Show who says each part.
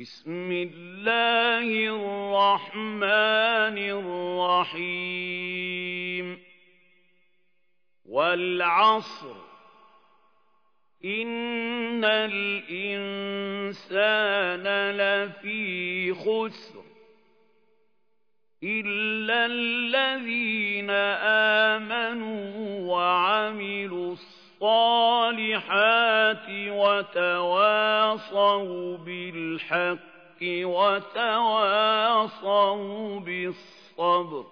Speaker 1: بسم الله الرحمن الرحيم. والعصر. إن الإنسان لفي خسر. إلا الذين آمنوا وعملوا الصالحات. وتواصوا بالحق وتواصوا بالصبر